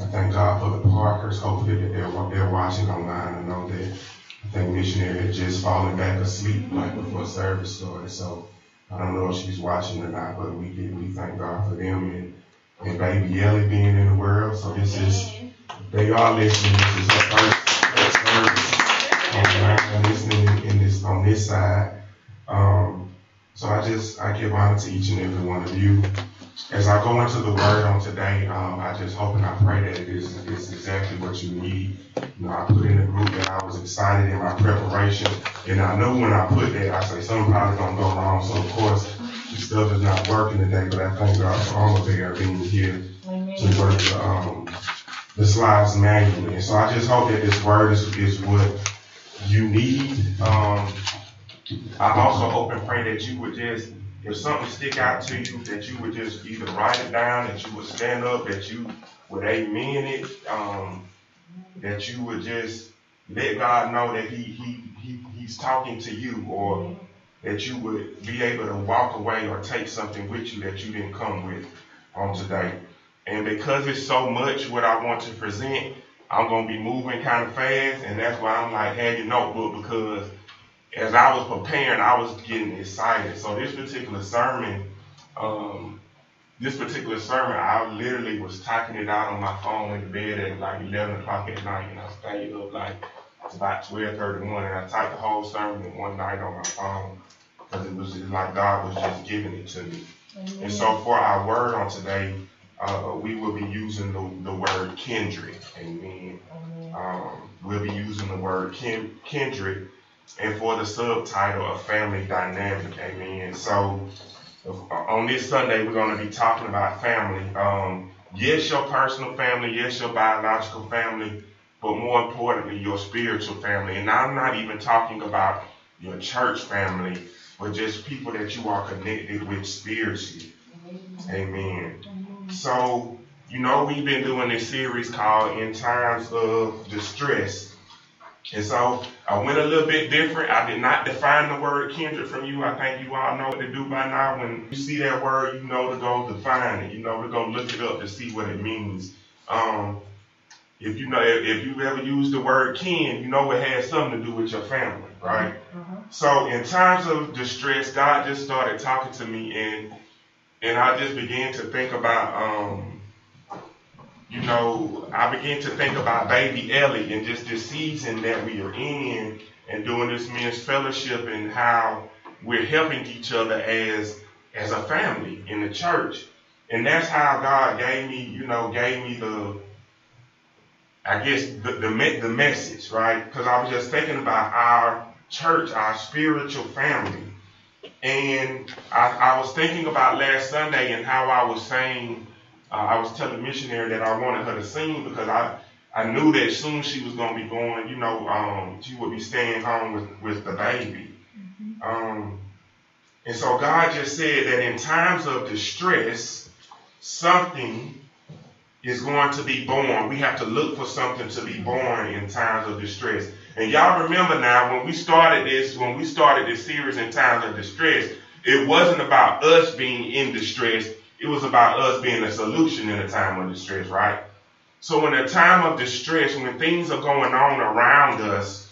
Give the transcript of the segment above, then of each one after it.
I thank God for the Parkers. Hopefully that they're, they're watching online. I know that I think missionary had just fallen back asleep right before service started. So I don't know if she's watching or not, but we did. We thank God for them and, and baby Ellie being in the world. So this is they are listening. This is her first, first service online listening in this on this side. Um, so I just I give honor to each and every one of you. As I go into the word on today, um, I just hope and I pray that it is, is exactly what you need. You know, I put in a group that I was excited in my preparation, and I know when I put that, I say something probably gonna go wrong. So of course, the stuff is not working today, but I thank God for all of Bear being here to work the, um, the slides manually. And so I just hope that this word is, is what you need. Um, I also hope and pray that you would just if something stick out to you, that you would just either write it down, that you would stand up, that you would amen it, um, that you would just let God know that he, he, he, he's talking to you, or that you would be able to walk away or take something with you that you didn't come with on today. And because it's so much what I want to present, I'm going to be moving kind of fast, and that's why I'm like, have your notebook because as I was preparing, I was getting excited. So this particular sermon, um, this particular sermon, I literally was typing it out on my phone in bed at like 11 o'clock at night, and I stayed up like it's about 12:31, and I typed the whole sermon in one night on my phone because it was just like God was just giving it to me. Amen. And so for our word on today, uh, we will be using the, the word kindred. Amen. Amen. Um, we'll be using the word kin- kindred and for the subtitle of Family Dynamic. Amen. So on this Sunday, we're going to be talking about family. Um, yes, your personal family, yes, your biological family, but more importantly, your spiritual family. And I'm not even talking about your church family, but just people that you are connected with spiritually. Amen. So, you know, we've been doing this series called In Times of Distress. And so I went a little bit different. I did not define the word kindred from you. I think you all know what to do by now. When you see that word, you know to go define it. You know we're going to go look it up to see what it means. Um, if you know if you ever use the word kin, you know it has something to do with your family, right? Mm-hmm. So in times of distress, God just started talking to me, and and I just began to think about um, you know, I began to think about baby Ellie and just this season that we are in and doing this men's fellowship and how we're helping each other as as a family in the church. And that's how God gave me, you know, gave me the I guess the the, the message, right? Because I was just thinking about our church, our spiritual family. And I, I was thinking about last Sunday and how I was saying uh, I was telling the missionary that I wanted her to sing because I, I knew that soon she was going to be going, you know, um, she would be staying home with, with the baby. Mm-hmm. Um, and so God just said that in times of distress, something is going to be born. We have to look for something to be born in times of distress. And y'all remember now when we started this, when we started this series in times of distress, it wasn't about us being in distress. It was about us being a solution in a time of distress, right? So in a time of distress, when things are going on around us,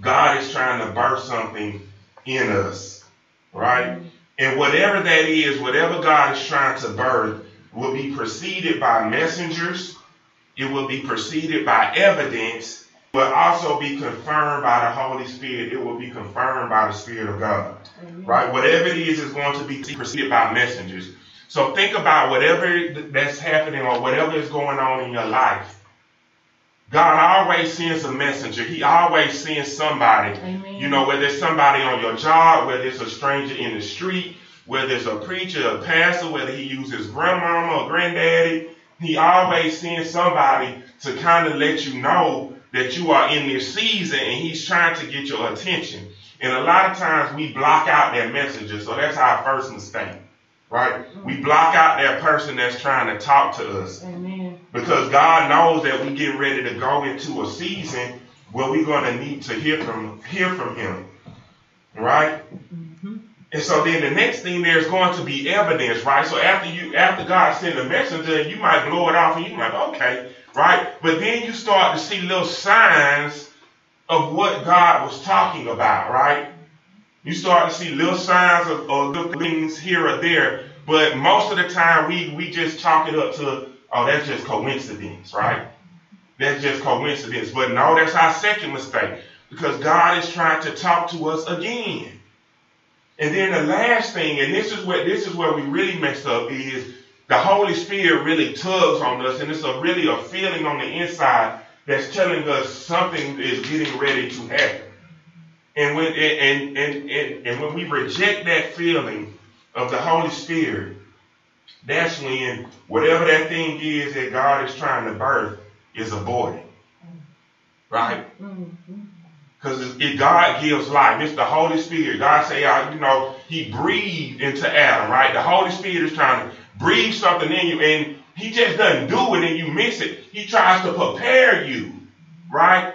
God is trying to birth something in us, right? And whatever that is, whatever God is trying to birth, will be preceded by messengers. It will be preceded by evidence, but also be confirmed by the Holy Spirit. It will be confirmed by the Spirit of God, right? Whatever it is is going to be preceded by messengers. So think about whatever that's happening or whatever is going on in your life. God always sends a messenger. He always sends somebody. Amen. You know, whether it's somebody on your job, whether it's a stranger in the street, whether it's a preacher, a pastor, whether he uses grandmama or granddaddy, he always sends somebody to kind of let you know that you are in this season and he's trying to get your attention. And a lot of times we block out that messenger. So that's our first mistake right? We block out that person that's trying to talk to us. Amen. Because God knows that we get ready to go into a season where we're going to need to hear from hear from Him, right? Mm-hmm. And so then the next thing there's going to be evidence, right? So after you after God sent a messenger, you might blow it off and you might okay, right? But then you start to see little signs of what God was talking about, right? You start to see little signs of, of things here or there, but most of the time we we just chalk it up to oh that's just coincidence, right? That's just coincidence. But no, that's our second mistake because God is trying to talk to us again. And then the last thing, and this is where this is where we really mess up, is the Holy Spirit really tugs on us, and it's a really a feeling on the inside that's telling us something is getting ready to happen. And when and and and, and when we reject that feeling of the Holy Spirit, that's when whatever that thing is that God is trying to birth is aborted. Right? Mm-hmm. Because if God gives life, it's the Holy Spirit. God say, uh, you know, He breathed into Adam, right? The Holy Spirit is trying to breathe something in you, and He just doesn't do it and you miss it. He tries to prepare you, right?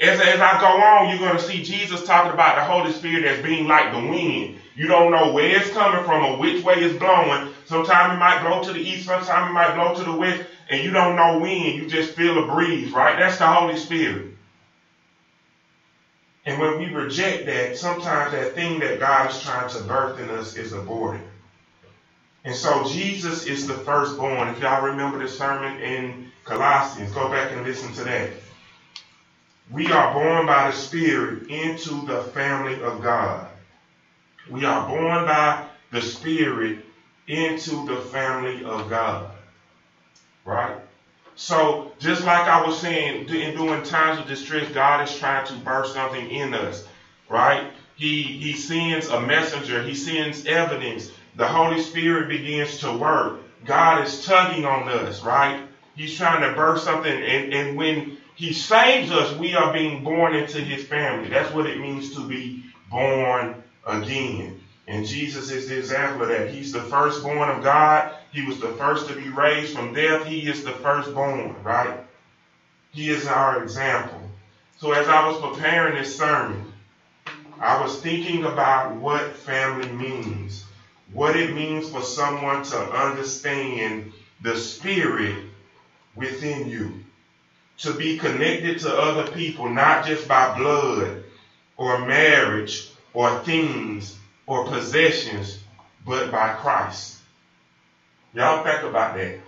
As, as I go on, you're going to see Jesus talking about the Holy Spirit as being like the wind. You don't know where it's coming from or which way it's blowing. Sometimes it might blow to the east, sometimes it might blow to the west, and you don't know when. You just feel a breeze, right? That's the Holy Spirit. And when we reject that, sometimes that thing that God is trying to birth in us is aborted. And so Jesus is the firstborn. If y'all remember the sermon in Colossians, go back and listen to that. We are born by the Spirit into the family of God. We are born by the Spirit into the family of God. Right? So just like I was saying, in doing times of distress, God is trying to burst something in us, right? He he sends a messenger, he sends evidence. The Holy Spirit begins to work. God is tugging on us, right? He's trying to burst something, and, and when he saves us, we are being born into his family. That's what it means to be born again. And Jesus is the example of that. He's the firstborn of God. He was the first to be raised from death. He is the firstborn, right? He is our example. So as I was preparing this sermon, I was thinking about what family means, what it means for someone to understand the spirit within you, to be connected to other people, not just by blood or marriage or things or possessions, but by Christ. Y'all think about that.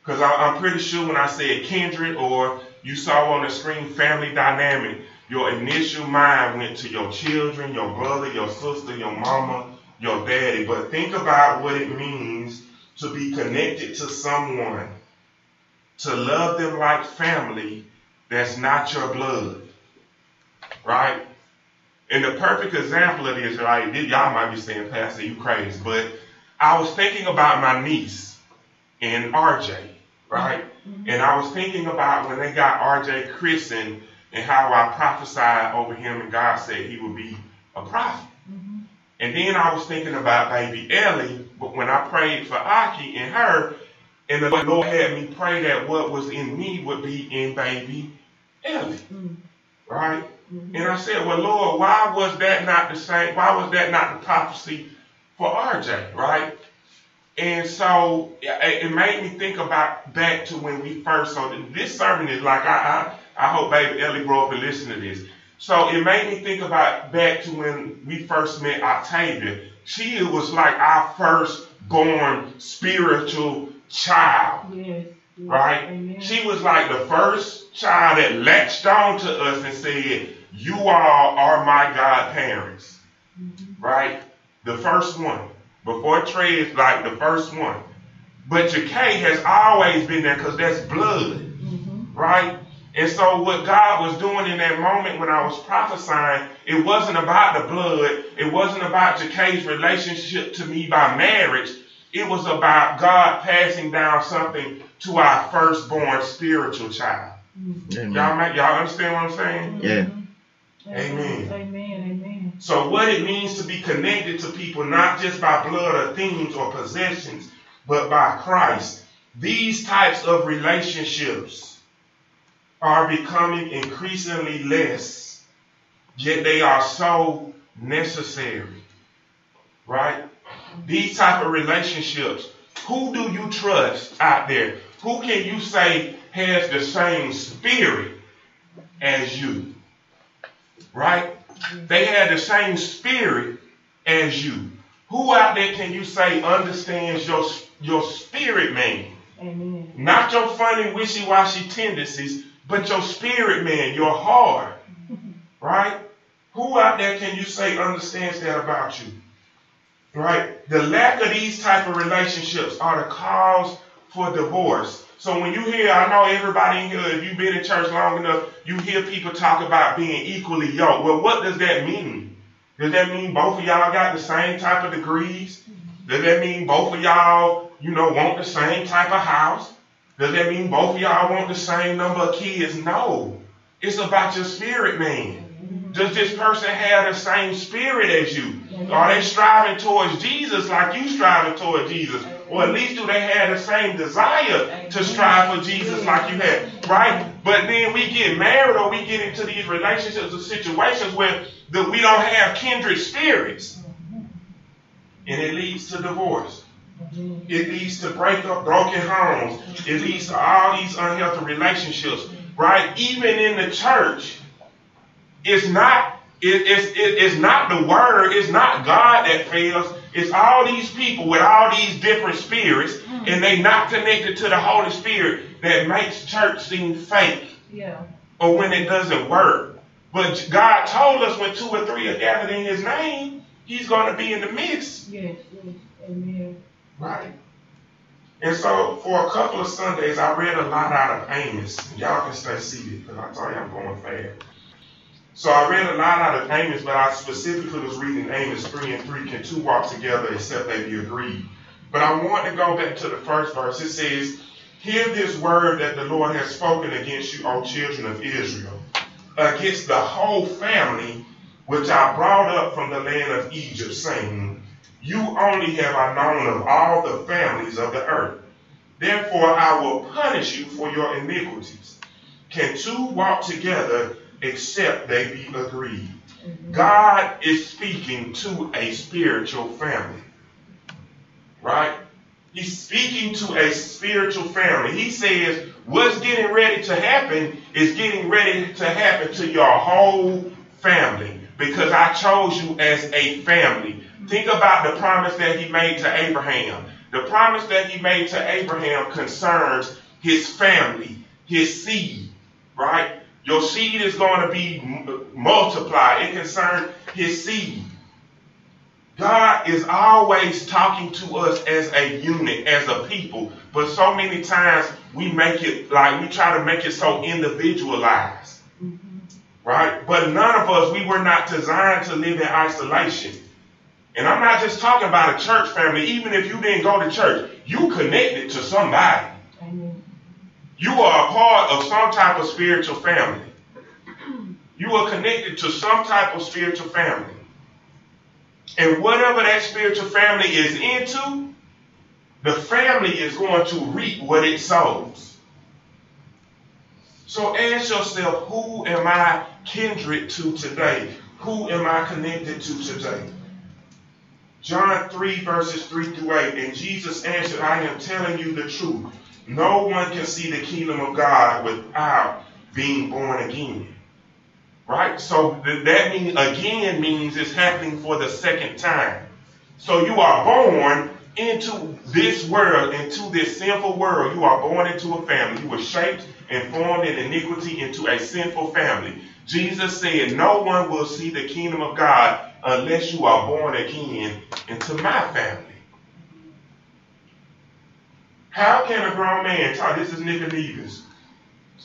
Because I'm pretty sure when I said kindred or you saw on the screen family dynamic, your initial mind went to your children, your brother, your sister, your mama, your daddy. But think about what it means to be connected to someone, to love them like family that's not your blood. Right? And the perfect example of this, right? Y'all might be saying, Pastor, you crazy, but I was thinking about my niece and RJ, right? Mm-hmm. And I was thinking about when they got RJ christened and how I prophesied over him, and God said he would be a prophet. Mm-hmm. And then I was thinking about baby Ellie, but when I prayed for Aki and her, and the Lord had me pray that what was in me would be in baby Ellie, mm-hmm. right? Mm-hmm. And I said, well, Lord, why was that not the same? Why was that not the prophecy for RJ, right? And so it made me think about back to when we first. So this sermon is like I I, I hope baby Ellie grow up and listen to this. So it made me think about back to when we first met Octavia. She was like our first born spiritual child. Yes. Right? Amen. She was like the first child that latched on to us and said, you all are my godparents. Mm-hmm. Right? The first one. Before Trey is like the first one. But Jacay has always been there because that's blood. Mm-hmm. Right? And so what God was doing in that moment when I was prophesying, it wasn't about the blood. It wasn't about Jacay's relationship to me by marriage. It was about God passing down something to our firstborn spiritual child. Mm-hmm. Y'all, y'all understand what I'm saying? Yeah. Amen. Amen. Amen. So what it means to be connected to people, not just by blood or things or possessions, but by Christ. These types of relationships are becoming increasingly less, yet they are so necessary. right? These type of relationships. Who do you trust out there? Who can you say has the same spirit as you? Right? They had the same spirit as you. Who out there can you say understands your your spirit man? Amen. Not your funny wishy-washy tendencies, but your spirit man, your heart. right? Who out there can you say understands that about you? Right? The lack of these type of relationships are the cause for divorce. So when you hear, I know everybody in here, if you've been in church long enough, you hear people talk about being equally yoked. Well, what does that mean? Does that mean both of y'all got the same type of degrees? Does that mean both of y'all, you know, want the same type of house? Does that mean both of y'all want the same number of kids? No. It's about your spirit, man. Does this person have the same spirit as you? Are they striving towards Jesus like you striving towards Jesus? Or at least do they have the same desire to strive for Jesus like you have? Right? But then we get married or we get into these relationships or situations where we don't have kindred spirits. And it leads to divorce. It leads to break up broken homes. It leads to all these unhealthy relationships. Right? Even in the church, it's not it, it's, it, it's not the word, it's not God that fails. It's all these people with all these different spirits, mm-hmm. and they not connected to the Holy Spirit that makes church seem fake. Yeah. Or when it doesn't work. But God told us when two or three are gathered in His name, He's going to be in the midst. Yes. yes. Amen. Right. And so for a couple of Sundays, I read a lot out of Amos. Y'all can stay seated because I tell you I'm going fast. So I read a lot out of Amos, but I specifically was reading Amos 3 and 3. Can two walk together except they be agreed? But I want to go back to the first verse. It says, Hear this word that the Lord has spoken against you, O children of Israel, against the whole family which I brought up from the land of Egypt, saying, You only have I known of all the families of the earth. Therefore I will punish you for your iniquities. Can two walk together except they be agreed. God is speaking to a spiritual family. Right? He's speaking to a spiritual family. He says, What's getting ready to happen is getting ready to happen to your whole family because I chose you as a family. Think about the promise that he made to Abraham. The promise that he made to Abraham concerns his family, his seed, right? Your seed is going to be multiplied. It concerns his seed. God is always talking to us as a unit, as a people. But so many times we make it like we try to make it so individualized. Mm-hmm. Right? But none of us, we were not designed to live in isolation. And I'm not just talking about a church family. Even if you didn't go to church, you connected to somebody. You are a part of some type of spiritual family. You are connected to some type of spiritual family. And whatever that spiritual family is into, the family is going to reap what it sows. So ask yourself, who am I kindred to today? Who am I connected to today? John 3, verses 3 through 8. And Jesus answered, I am telling you the truth. No one can see the kingdom of God without being born again. Right? So that means again means it's happening for the second time. So you are born into this world, into this sinful world. You are born into a family. You were shaped and formed in iniquity into a sinful family. Jesus said, No one will see the kingdom of God unless you are born again into my family. How can a grown man, this is Nicodemus,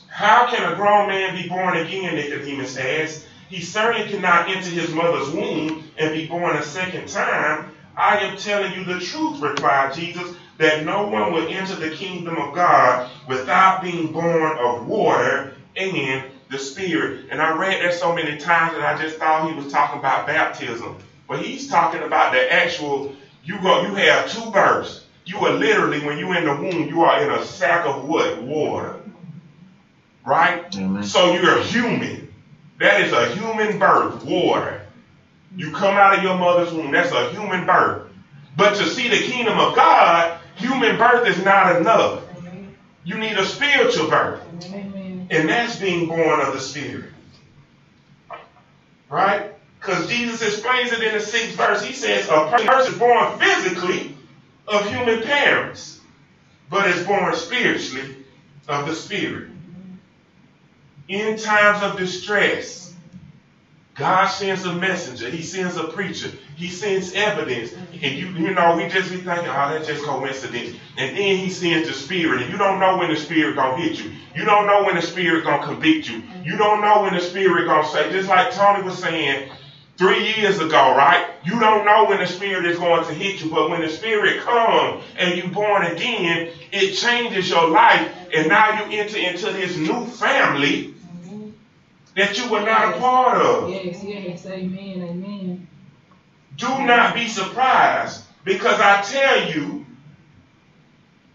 how can a grown man be born again, Nicodemus asked? He certainly cannot enter his mother's womb and be born a second time. I am telling you the truth, replied Jesus, that no one will enter the kingdom of God without being born of water and the Spirit. And I read that so many times that I just thought he was talking about baptism. But he's talking about the actual, you go, you have two births. You are literally, when you're in the womb, you are in a sack of what? Water. Right? Amen. So you're human. That is a human birth, water. You come out of your mother's womb. That's a human birth. But to see the kingdom of God, human birth is not enough. You need a spiritual birth. And that's being born of the Spirit. Right? Because Jesus explains it in the sixth verse. He says, A person is born physically of human parents, but is born spiritually of the Spirit. In times of distress, God sends a messenger. He sends a preacher. He sends evidence. And you, you know, we just be thinking, oh, that's just coincidence. And then he sends the spirit. And you don't know when the spirit gonna hit you. You don't know when the spirit gonna convict you. You don't know when the spirit gonna say, just like Tony was saying three years ago, right? You don't know when the spirit is going to hit you, but when the spirit comes and you born again, it changes your life. And now you enter into this new family that you were not a part of. Yes, yes, amen, amen. Do not be surprised because I tell you,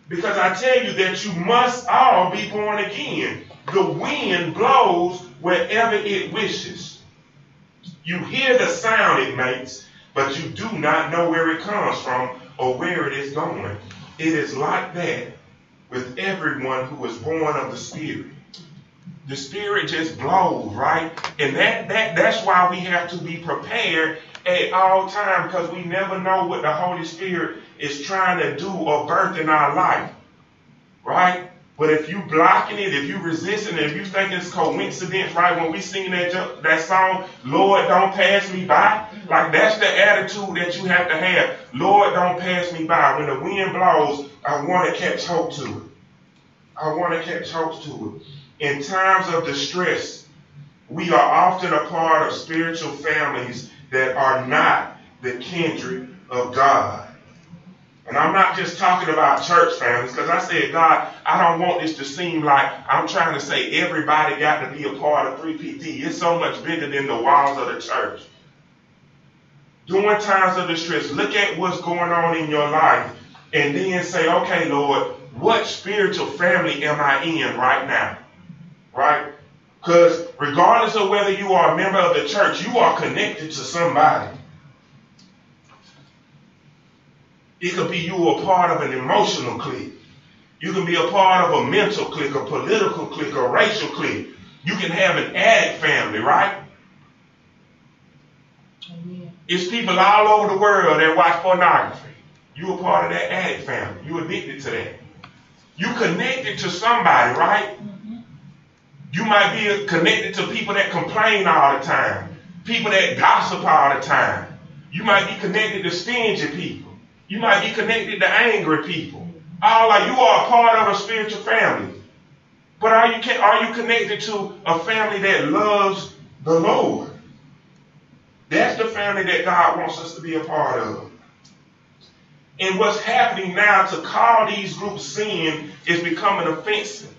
because I tell you that you must all be born again. The wind blows wherever it wishes. You hear the sound it makes, but you do not know where it comes from or where it is going. It is like that with everyone who is born of the Spirit the spirit just blows, right? And that that that's why we have to be prepared at all times because we never know what the Holy Spirit is trying to do or birth in our life. Right? But if you blocking it, if you resisting it, if you think it's coincidence, right? When we sing that that song, Lord, don't pass me by. Like that's the attitude that you have to have. Lord, don't pass me by. When the wind blows, I want to catch hope to it. I want to catch hope to it in times of distress, we are often a part of spiritual families that are not the kindred of God. And I'm not just talking about church families, because I said, God, I don't want this to seem like I'm trying to say everybody got to be a part of 3PT. It's so much bigger than the walls of the church. During times of distress, look at what's going on in your life and then say, okay, Lord, what spiritual family am I in right now? right? Because regardless of whether you are a member of the church, you are connected to somebody. It could be you a part of an emotional clique. You can be a part of a mental clique, a political clique, a racial clique. You can have an addict family, right? Amen. It's people all over the world that watch pornography. You a part of that addict family. You addicted to that. You connected to somebody, right? Mm-hmm. You might be connected to people that complain all the time, people that gossip all the time. You might be connected to stingy people. You might be connected to angry people. All like you are a part of a spiritual family. But are you are you connected to a family that loves the Lord? That's the family that God wants us to be a part of. And what's happening now to call these groups sin is becoming offensive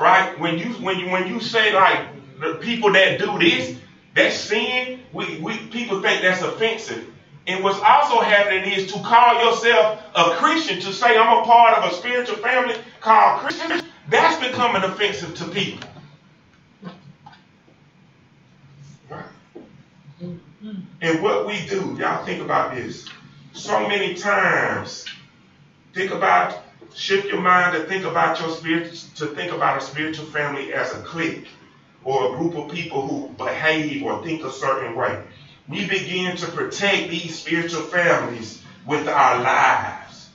right? When you when you when you say like the people that do this, that sin, we, we people think that's offensive. And what's also happening is to call yourself a Christian, to say I'm a part of a spiritual family called Christian, that's becoming offensive to people. And what we do, y'all think about this. So many times, think about shift your mind to think about your spirit, to think about a spiritual family as a clique or a group of people who behave or think a certain way. We begin to protect these spiritual families with our lives.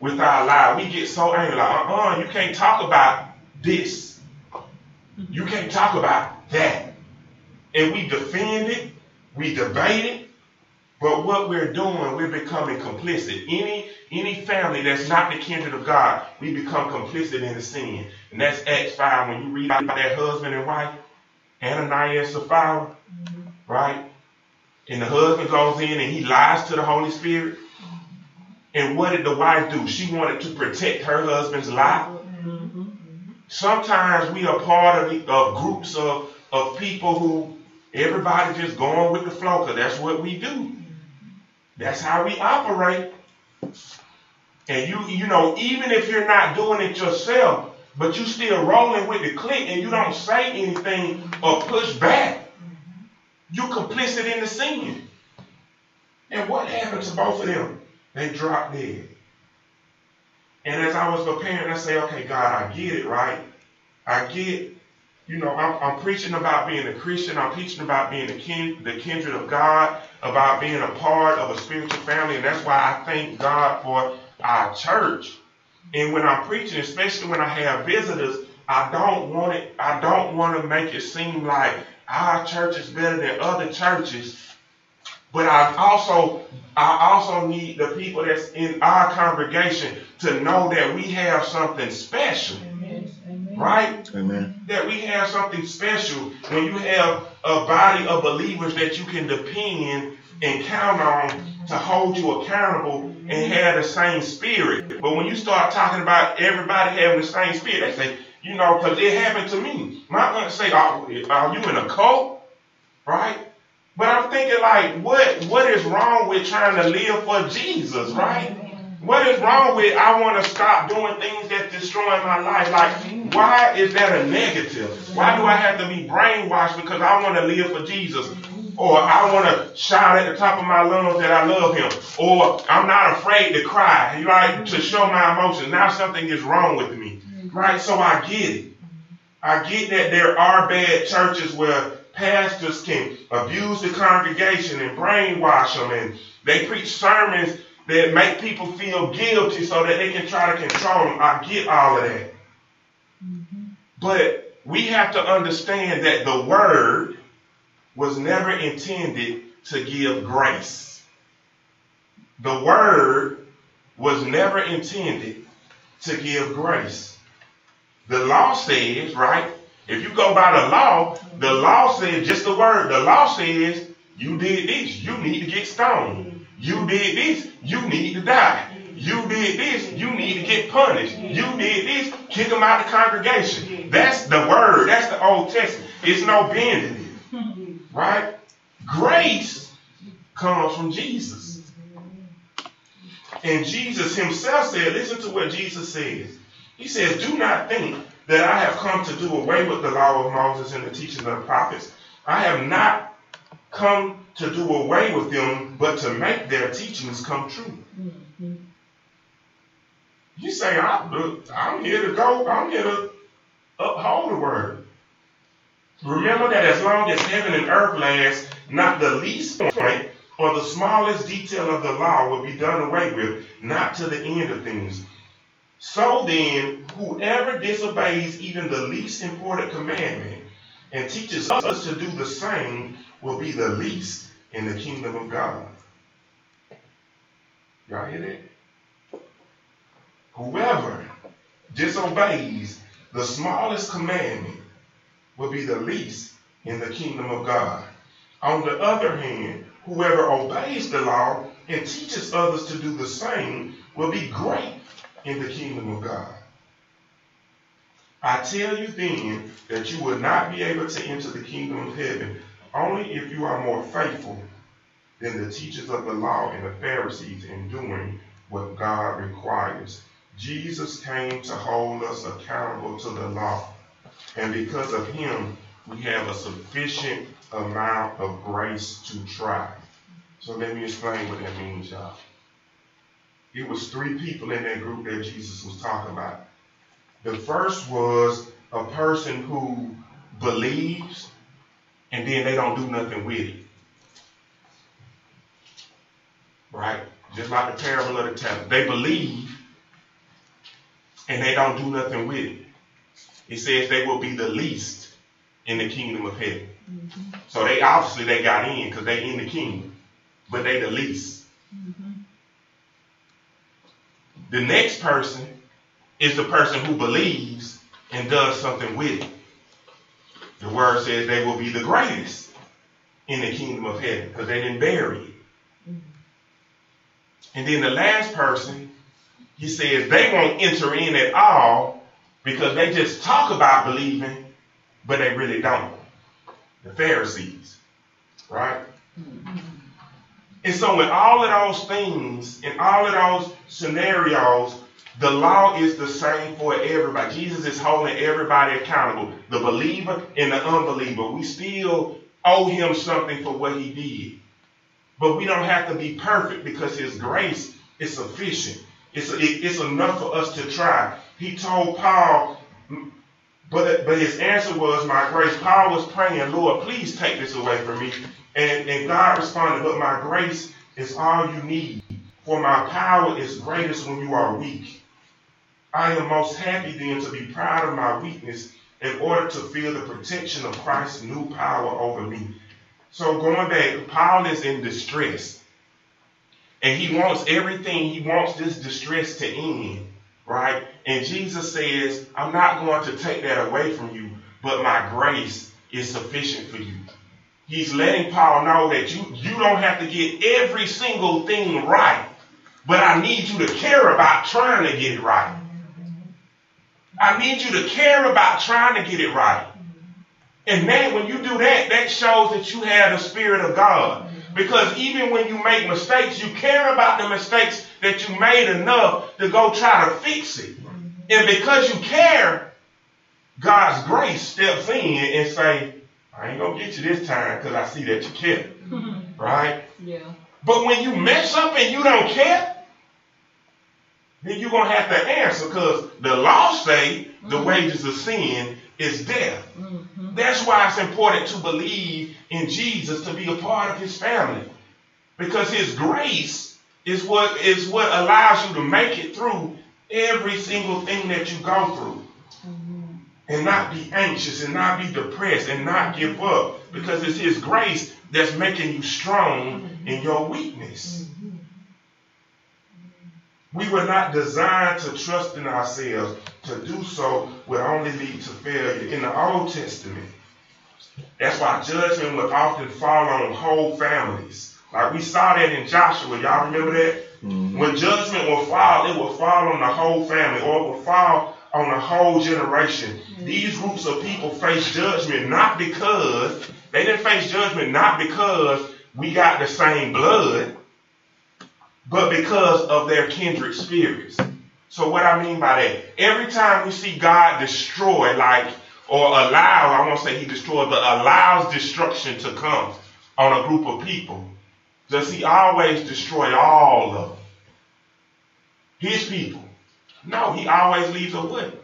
With our lives. We get so angry, like, uh-uh, you can't talk about this. You can't talk about that. And we defend it, we debate it, but what we're doing, we're becoming complicit. Any any family that's not the kindred of God, we become complicit in the sin. And that's Acts 5 when you read about that husband and wife, Ananias and Sapphira, mm-hmm. right? And the husband goes in and he lies to the Holy Spirit. And what did the wife do? She wanted to protect her husband's life. Sometimes we are part of, of groups of, of people who everybody just going with the flow because that's what we do. That's how we operate. And you, you know, even if you're not doing it yourself, but you still rolling with the clique and you don't say anything or push back, You complicit in the sin. And what happened to both of them? They dropped dead. And as I was preparing, I say, okay, God, I get it, right? I get, you know, I'm, I'm preaching about being a Christian. I'm preaching about being the, kin, the kindred of God, about being a part of a spiritual family. And that's why I thank God for our church. And when I'm preaching, especially when I have visitors, I don't want it, I don't want to make it seem like our church is better than other churches. But I also I also need the people that's in our congregation to know that we have something special. Amen. Right? Amen. That we have something special when you have a body of believers that you can depend and count on to hold you accountable and have the same spirit. But when you start talking about everybody having the same spirit, they say, you know, because it happened to me. My aunt say, are, are you in a cult? Right? But I'm thinking like, what what is wrong with trying to live for Jesus, right? What is wrong with I want to stop doing things that destroy my life? Like, why is that a negative? Why do I have to be brainwashed because I want to live for Jesus? Or I want to shout at the top of my lungs that I love him. Or I'm not afraid to cry, right? To show my emotions. Now something is wrong with me. Right? So I get it. I get that there are bad churches where pastors can abuse the congregation and brainwash them and they preach sermons that make people feel guilty so that they can try to control them. I get all of that. But we have to understand that the word was never intended to give grace. The word was never intended to give grace. The law says, right? If you go by the law, the law says just the word. The law says you did this, you need to get stoned. You did this, you need to die. You did this, you need to get punished. You did this, kick them out of the congregation. That's the word. That's the Old Testament. It's no bending it. Right? Grace comes from Jesus. And Jesus himself said, listen to what Jesus says. He says, do not think that I have come to do away with the law of Moses and the teachings of the prophets. I have not come to do away with them, but to make their teachings come true. Mm-hmm. You say, I'm here to go, I'm here to uphold the word. Remember that as long as heaven and earth last, not the least point or the smallest detail of the law will be done away with, not to the end of things. So then, whoever disobeys even the least important commandment and teaches others to do the same will be the least in the kingdom of God. Y'all hear that? Whoever disobeys the smallest commandment will be the least in the kingdom of God. On the other hand, whoever obeys the law and teaches others to do the same will be great in the kingdom of God. I tell you then that you will not be able to enter the kingdom of heaven only if you are more faithful than the teachers of the law and the Pharisees in doing what God requires. Jesus came to hold us accountable to the law, and because of him, we have a sufficient amount of grace to try. So let me explain what that means, y'all. It was three people in that group that Jesus was talking about. The first was a person who believes and then they don't do nothing with it. Right? Just like the parable of the talent. They believe and they don't do nothing with it. It says they will be the least in the kingdom of heaven. Mm-hmm. So they obviously they got in because they in the kingdom, but they the least. Mm-hmm. The next person is the person who believes and does something with it. The word says they will be the greatest in the kingdom of heaven because they didn't bury it. And then the last person, he says they won't enter in at all because they just talk about believing, but they really don't. The Pharisees, right? Mm-hmm. And so in all of those things, in all of those scenarios, the law is the same for everybody. Jesus is holding everybody accountable. The believer and the unbeliever. We still owe him something for what he did. But we don't have to be perfect because his grace is sufficient. It's, it's enough for us to try. He told Paul, but, but his answer was, My grace. Paul was praying, Lord, please take this away from me. And, and God responded, But my grace is all you need, for my power is greatest when you are weak. I am most happy then to be proud of my weakness in order to feel the protection of Christ's new power over me. So going back, Paul is in distress. And he wants everything, he wants this distress to end, right? And Jesus says, I'm not going to take that away from you, but my grace is sufficient for you. He's letting Paul know that you, you don't have to get every single thing right, but I need you to care about trying to get it right. I need you to care about trying to get it right. And that, when you do that, that shows that you have the Spirit of God. Because even when you make mistakes, you care about the mistakes that you made enough to go try to fix it. And because you care, God's grace steps in and say, I ain't gonna get you this time because I see that you care. right? Yeah. But when you mess up and you don't care, then you're gonna have to answer because the law say the mm-hmm. wages of sin is death. Mm-hmm. That's why it's important to believe in Jesus to be a part of his family. Because his grace is what is what allows you to make it through every single thing that you go through. And not be anxious and not be depressed and not give up. Because it's his grace that's making you strong mm-hmm. in your weakness. We were not designed to trust in ourselves. To do so would only lead to failure. In the Old Testament, that's why judgment would often fall on whole families. Like we saw that in Joshua. Y'all remember that? Mm-hmm. When judgment will fall, it will fall on the whole family or it will fall on the whole generation. Mm-hmm. These groups of people face judgment not because they didn't face judgment not because we got the same blood but because of their kindred spirits. So what I mean by that, every time we see God destroy, like, or allow, I won't say he destroyed, but allows destruction to come on a group of people, does he always destroy all of them? His people. No, he always leaves a what?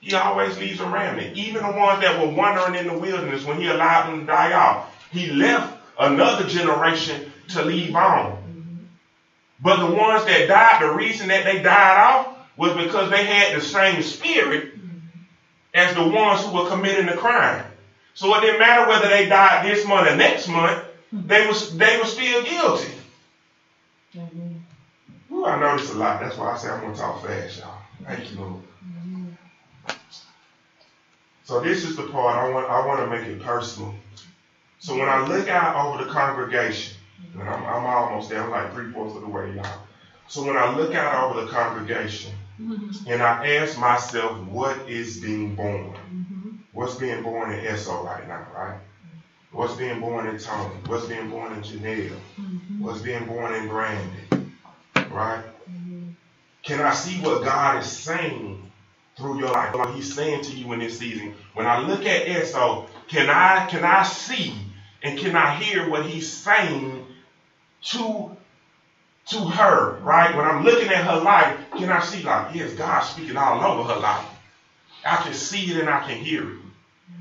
He always leaves a remnant. Even the ones that were wandering in the wilderness when he allowed them to die out, he left another generation to leave on. But the ones that died, the reason that they died off was because they had the same spirit as the ones who were committing the crime. So it didn't matter whether they died this month or next month, they was they were still guilty. Mm-hmm. Ooh, I this a lot. That's why I say I'm gonna talk fast, y'all. Thank you, Lord. So this is the part I want I want to make it personal. So when I look out over the congregation, and I'm, I'm almost there. I'm like three fourths of the way, y'all. So when I look out over the congregation and I ask myself, what is being born? What's being born in Esso right now, right? What's being born in Tony? What's being born in Janelle? What's being born in Brandon? Right? Mm-hmm. Can I see what God is saying through your life? What He's saying to you in this season. When I look at Esso, can I can I see and can I hear what He's saying to to her, right? When I'm looking at her life, can I see like, yes, God speaking all over her life. I can see it and I can hear it.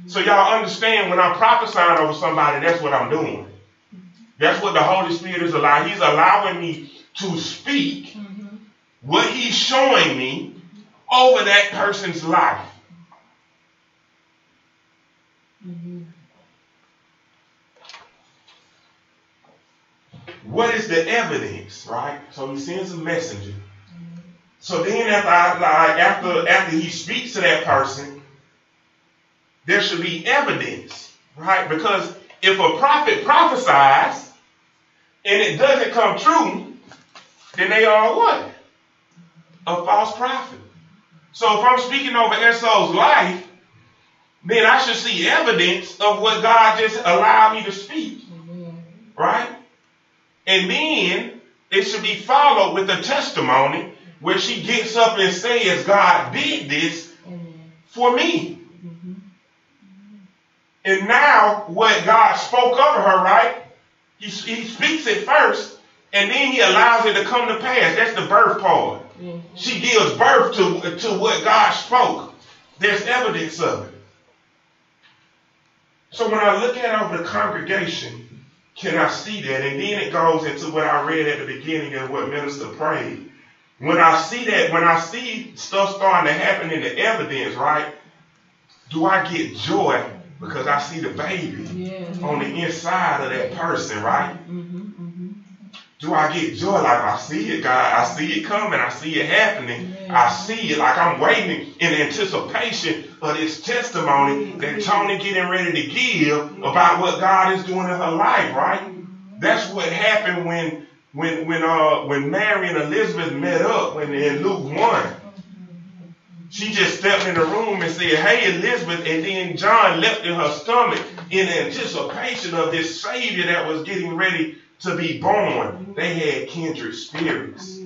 So y'all understand when I'm prophesying over somebody, that's what I'm doing. That's what the Holy Spirit is allowing. He's allowing me to speak mm-hmm. what he's showing me over that person's life. Mm-hmm. What is the evidence, right? So he sends a messenger. So then after I, after after he speaks to that person, there should be evidence, right? Because if a prophet prophesies and it doesn't come true, then they are what? A false prophet. So if I'm speaking over Esau's life, then I should see evidence of what God just allowed me to speak. Mm-hmm. Right? And then it should be followed with a testimony where she gets up and says, God did this mm-hmm. for me. Mm-hmm. And now what God spoke over her, right? He, he speaks it first, and then he allows it to come to pass. That's the birth part. Mm-hmm. She gives birth to, to what God spoke. There's evidence of it. So when I look at over the congregation, can I see that? And then it goes into what I read at the beginning and what minister prayed. When I see that, when I see stuff starting to happen in the evidence, right? Do I get joy because I see the baby yeah. on the inside of that person, right? Mm-hmm, mm-hmm. Do I get joy like I see it, God? I see it coming. I see it happening. Yeah. I see it like I'm waiting in anticipation of this testimony that Tony getting ready to give about what God is doing in her life, right? That's what happened when when when uh when Mary and Elizabeth met up when in Luke one. She just stepped in the room and said, Hey, Elizabeth. And then John left in her stomach in anticipation of this Savior that was getting ready to be born. They had kindred spirits.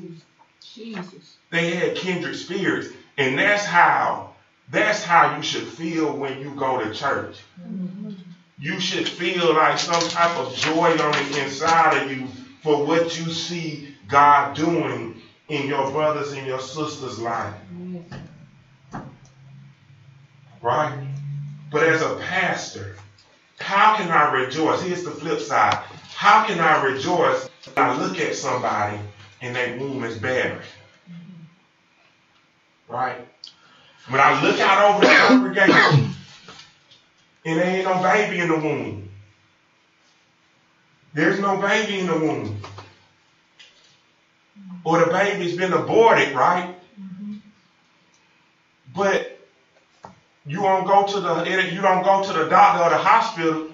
Jesus. They had kindred spirits. And that's how, that's how you should feel when you go to church. You should feel like some type of joy on the inside of you for what you see God doing in your brothers and your sisters' life right? But as a pastor, how can I rejoice? Here's the flip side. How can I rejoice when I look at somebody and their womb is barren? Right? When I look out over the congregation and there ain't no baby in the womb. There's no baby in the womb. Or the baby's been aborted, right? But you don't go to the you don't go to the doctor or the hospital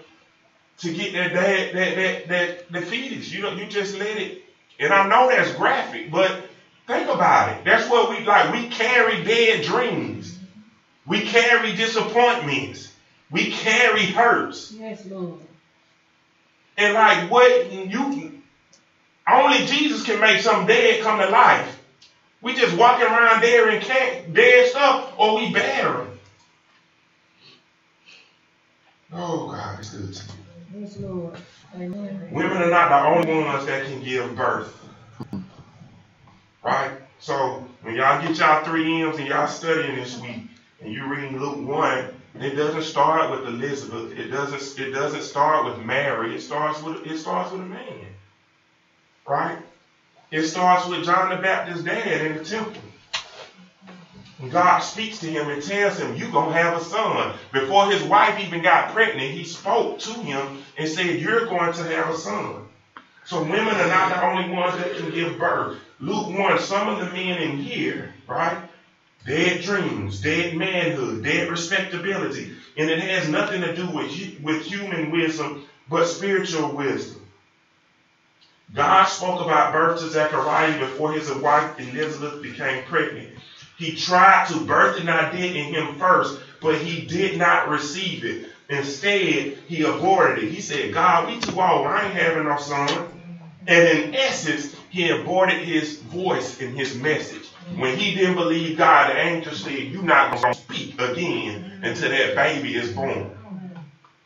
to get that that that that, that the fetus. You know, you just let it. And I know that's graphic, but think about it. That's what we like. We carry dead dreams. We carry disappointments. We carry hurts. Yes, Lord. And like what you only Jesus can make some dead come to life. We just walking around there and can't dead stuff, or we them. Oh, God, it's good to you. Yes, Lord. Amen. Women are not the only ones that can give birth. Right? So when y'all get y'all three M's and y'all studying this week and you're reading Luke 1, it doesn't start with Elizabeth. It doesn't it doesn't start with Mary. It starts with it starts with a man. Right? It starts with John the Baptist's dad in the temple. God speaks to him and tells him, You're going to have a son. Before his wife even got pregnant, he spoke to him and said, You're going to have a son. So women are not the only ones that can give birth. Luke 1, some of the men in here, right? Dead dreams, dead manhood, dead respectability. And it has nothing to do with, with human wisdom, but spiritual wisdom. God spoke about birth to Zechariah before his wife Elizabeth became pregnant. He tried to birth an idea in him first, but he did not receive it. Instead, he aborted it. He said, God, we too old. I ain't having no son. And in essence, he aborted his voice and his message. When he didn't believe God, the angel said, You're not going to speak again until that baby is born.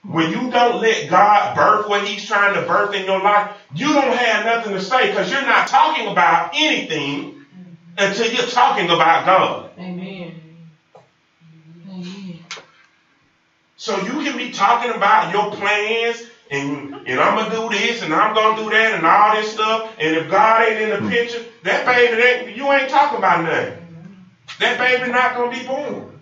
When you don't let God birth what he's trying to birth in your life, you don't have nothing to say because you're not talking about anything until you're talking about God. Amen. Amen. So you can be talking about your plans and and I'm gonna do this and I'm gonna do that and all this stuff. And if God ain't in the hmm. picture, that baby ain't you ain't talking about nothing. That baby not gonna be born.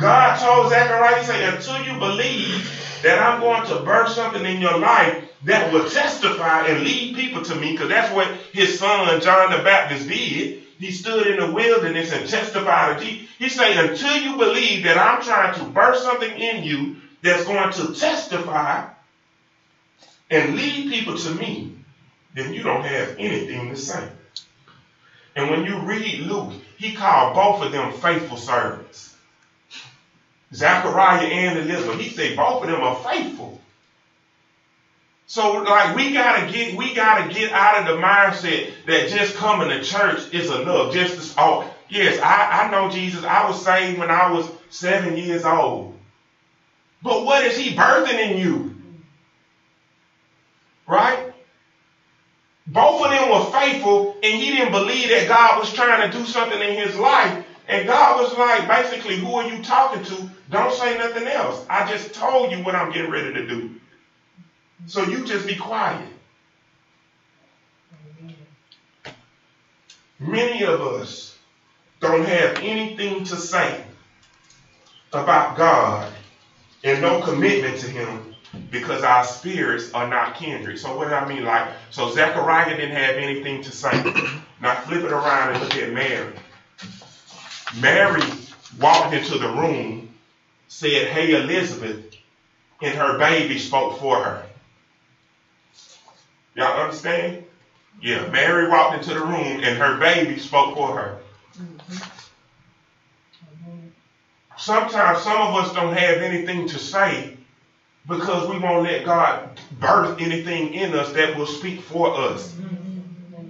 God told Zechariah, he said, until you believe that I'm going to birth something in your life, that will testify and lead people to me, because that's what his son John the Baptist did. He stood in the wilderness and testified to Jesus. He said, until you believe that I'm trying to birth something in you that's going to testify and lead people to me, then you don't have anything to say. And when you read Luke, he called both of them faithful servants. Zachariah and Elizabeth. He said both of them are faithful. So like we gotta get we gotta get out of the mindset that just coming to church is enough. Just to, oh yes, I, I know Jesus. I was saved when I was seven years old. But what is he birthing in you? Right? Both of them were faithful, and he didn't believe that God was trying to do something in his life. And God was like, basically, who are you talking to? Don't say nothing else. I just told you what I'm getting ready to do. So you just be quiet. Many of us don't have anything to say about God and no commitment to Him because our spirits are not kindred. So what do I mean? Like, so Zechariah didn't have anything to say. now flip it around and look at Mary. Mary walked into the room, said, Hey Elizabeth, and her baby spoke for her. Y'all understand? Yeah, Mary walked into the room and her baby spoke for her. Sometimes some of us don't have anything to say because we won't let God birth anything in us that will speak for us.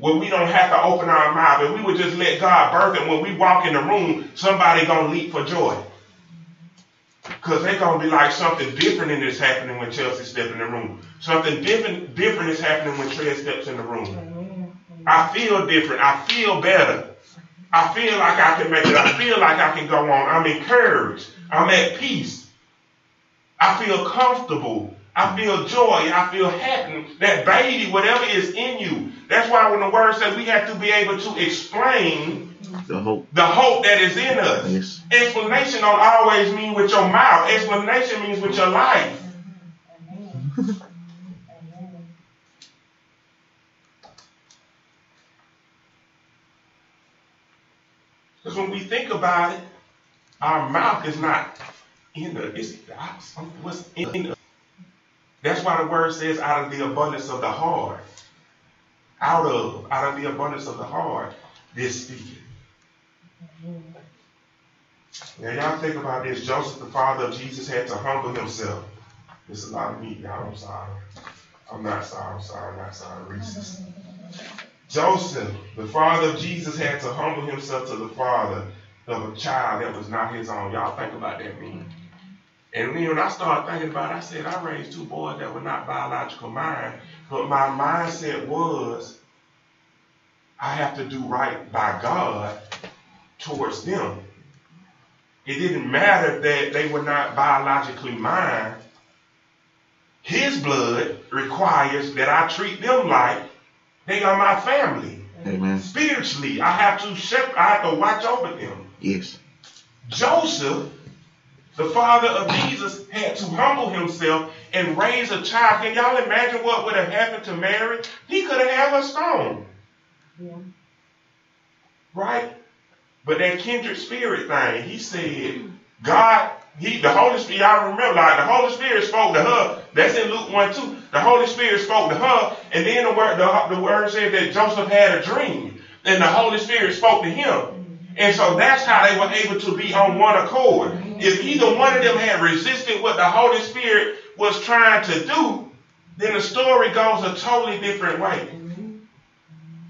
When we don't have to open our mouth, and we would just let God birth it. When we walk in the room, somebody gonna leap for joy. Cause they're gonna be like something different this happening when Chelsea steps in the room. Something different different is happening when Trey steps in the room. I feel different. I feel better. I feel like I can make it. I feel like I can go on. I'm encouraged. I'm at peace. I feel comfortable. I feel joy. I feel happy. That baby, whatever is in you. That's why when the word says we have to be able to explain the hope, the hope that is in us. Yes. Explanation don't always mean with your mouth. Explanation means with your life. Because when we think about it, our mouth is not in the, it's what's in the. That's why the word says out of the abundance of the heart. Out of, out of the abundance of the heart, this speaking. Now y'all think about this. Joseph, the father of Jesus, had to humble himself. There's a lot of meat, y'all. I'm sorry. I'm not sorry. I'm sorry. I'm not sorry. Reese's. Joseph, the father of Jesus, had to humble himself to the father of a child that was not his own. Y'all think about that meaning. And then when I started thinking about it, I said, I raised two boys that were not biological mine, but my mindset was, I have to do right by God towards them. It didn't matter that they were not biologically mine. His blood requires that I treat them like they are my family. Amen. Spiritually, I have to shepherd, I have to watch over them. Yes. Joseph, the father of Jesus, had to humble himself and raise a child. Can y'all imagine what would have happened to Mary? He could have had a stone. Yeah. Right? But that kindred spirit thing, he said, God, he the Holy Spirit, y'all remember, like the Holy Spirit spoke to her. That's in Luke 1 2. The Holy Spirit spoke to her, and then the word the, the word said that Joseph had a dream. And the Holy Spirit spoke to him. And so that's how they were able to be on one accord. If either one of them had resisted what the Holy Spirit was trying to do, then the story goes a totally different way.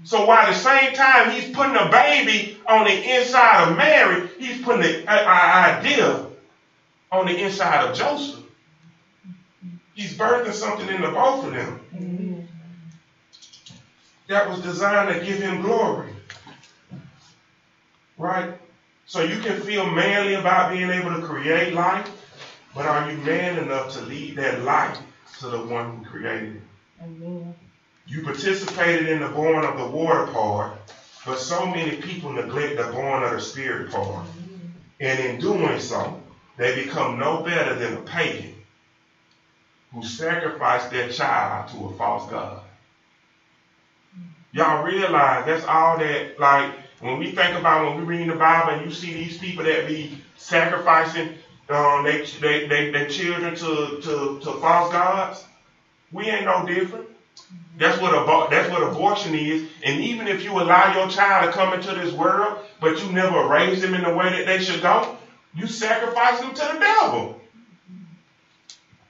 So while at the same time he's putting a baby on the inside of Mary, he's putting an idea on the inside of Joseph. He's birthing something into both of them that was designed to give him glory. Right? So you can feel manly about being able to create life, but are you man enough to lead that life to the one who created it? Amen. You participated in the born of the water part, but so many people neglect the born of the spirit part. And in doing so, they become no better than a pagan who sacrificed their child to a false God. Mm. Y'all realize that's all that, like, when we think about when we read the Bible and you see these people that be sacrificing um, their, they, they, their children to, to, to false gods, we ain't no different. That's what abo- that's what abortion is. And even if you allow your child to come into this world, but you never raise them in the way that they should go, you sacrifice them to the devil.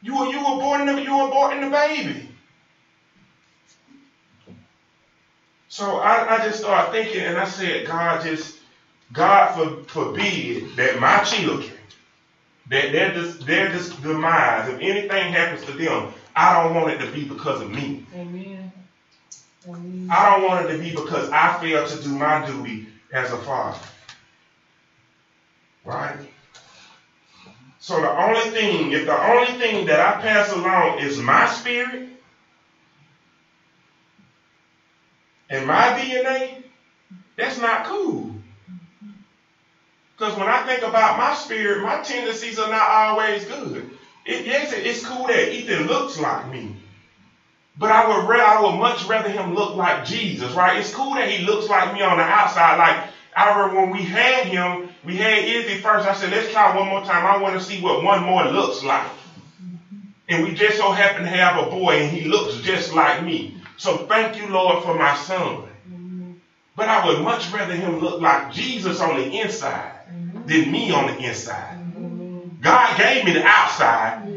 You you aborting them, you aborting the baby. So I, I just started thinking, and I said, God just God for, forbid that my children That their, their demise, if anything happens to them, I don't want it to be because of me. Amen. Amen. I don't want it to be because I failed to do my duty as a father. Right? So the only thing, if the only thing that I pass along is my spirit and my DNA, that's not cool. Because when I think about my spirit, my tendencies are not always good. It, yes, it's cool that Ethan looks like me. But I would, rather, I would much rather him look like Jesus, right? It's cool that he looks like me on the outside. Like, I remember when we had him, we had Izzy first. I said, let's try one more time. I want to see what one more looks like. And we just so happen to have a boy, and he looks just like me. So thank you, Lord, for my son. Mm-hmm. But I would much rather him look like Jesus on the inside mm-hmm. than me on the inside. Mm-hmm. God gave me the outside.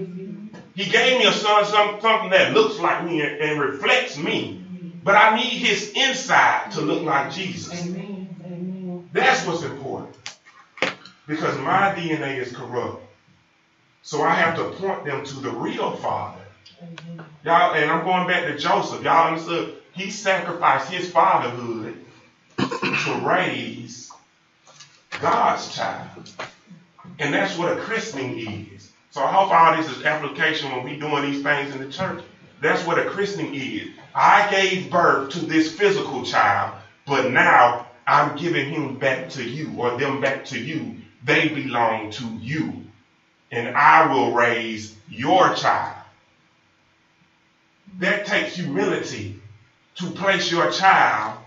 He gave me a son, something that looks like me and reflects me. But I need his inside to look like Jesus. That's what's important. Because my DNA is corrupt. So I have to point them to the real Father. Y'all, and I'm going back to Joseph. Y'all understood? He sacrificed his fatherhood to raise God's child. And that's what a christening is. So I hope all this is application when we doing these things in the church. That's what a christening is. I gave birth to this physical child, but now I'm giving him back to you or them back to you. They belong to you. And I will raise your child. That takes humility to place your child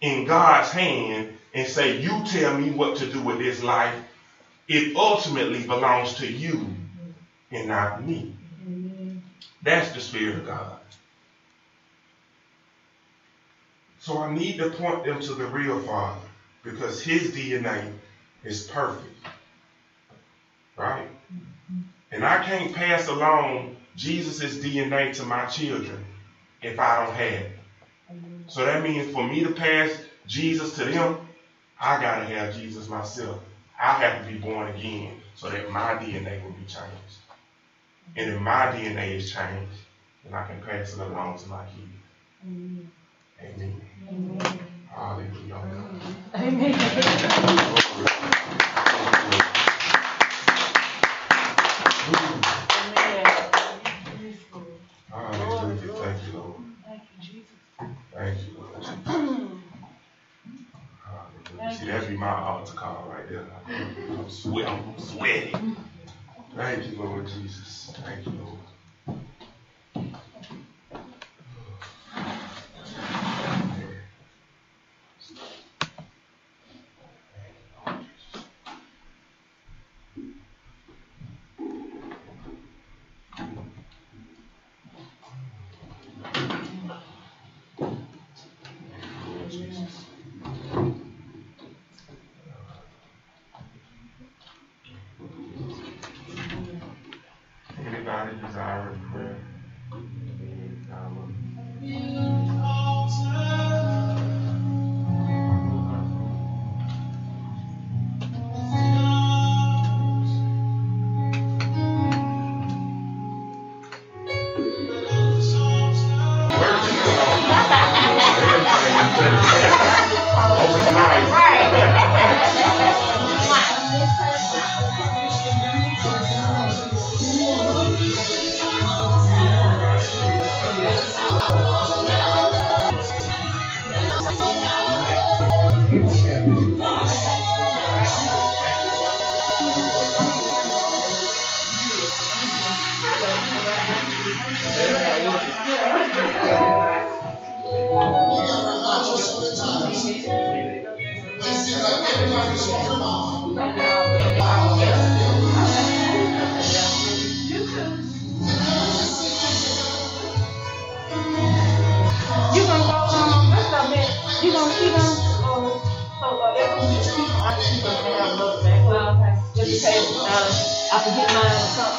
in God's hand and say, You tell me what to do with this life. It ultimately belongs to you and not me. That's the Spirit of God. So I need to point them to the real Father because his DNA is perfect. Right? And I can't pass along Jesus' is DNA to my children if I don't have it. So that means for me to pass Jesus to them, I got to have Jesus myself. I have to be born again so that my DNA will be changed. And if my DNA is changed, then I can pass it along to my kids. Amen. Amen. Amen. Hallelujah. Amen. Hallelujah. Thank you, Lord. Thank you, Jesus. Thank you, Lord. Hallelujah. See, that'd be altar call right there. I'm, sweat, I'm sweating. Thank you, Lord Jesus. get my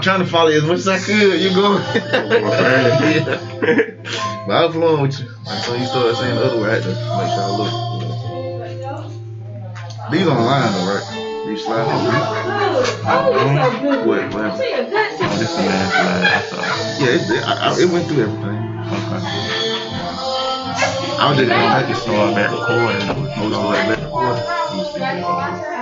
I'm trying to follow you as much as I could. You go. yeah. But I was flowing with you. Until you started saying the other word, I had to make sure I look. These online though, right? These slide on Oh, What? What? Oh, this is the last slide. I saw. Yeah, it, it, I, I, it went through everything. Okay. I was just gonna start back recording. I was gonna let it record. You see it.